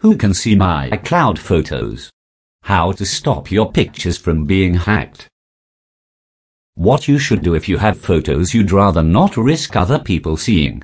Who can see my cloud photos? How to stop your pictures from being hacked? What you should do if you have photos you'd rather not risk other people seeing.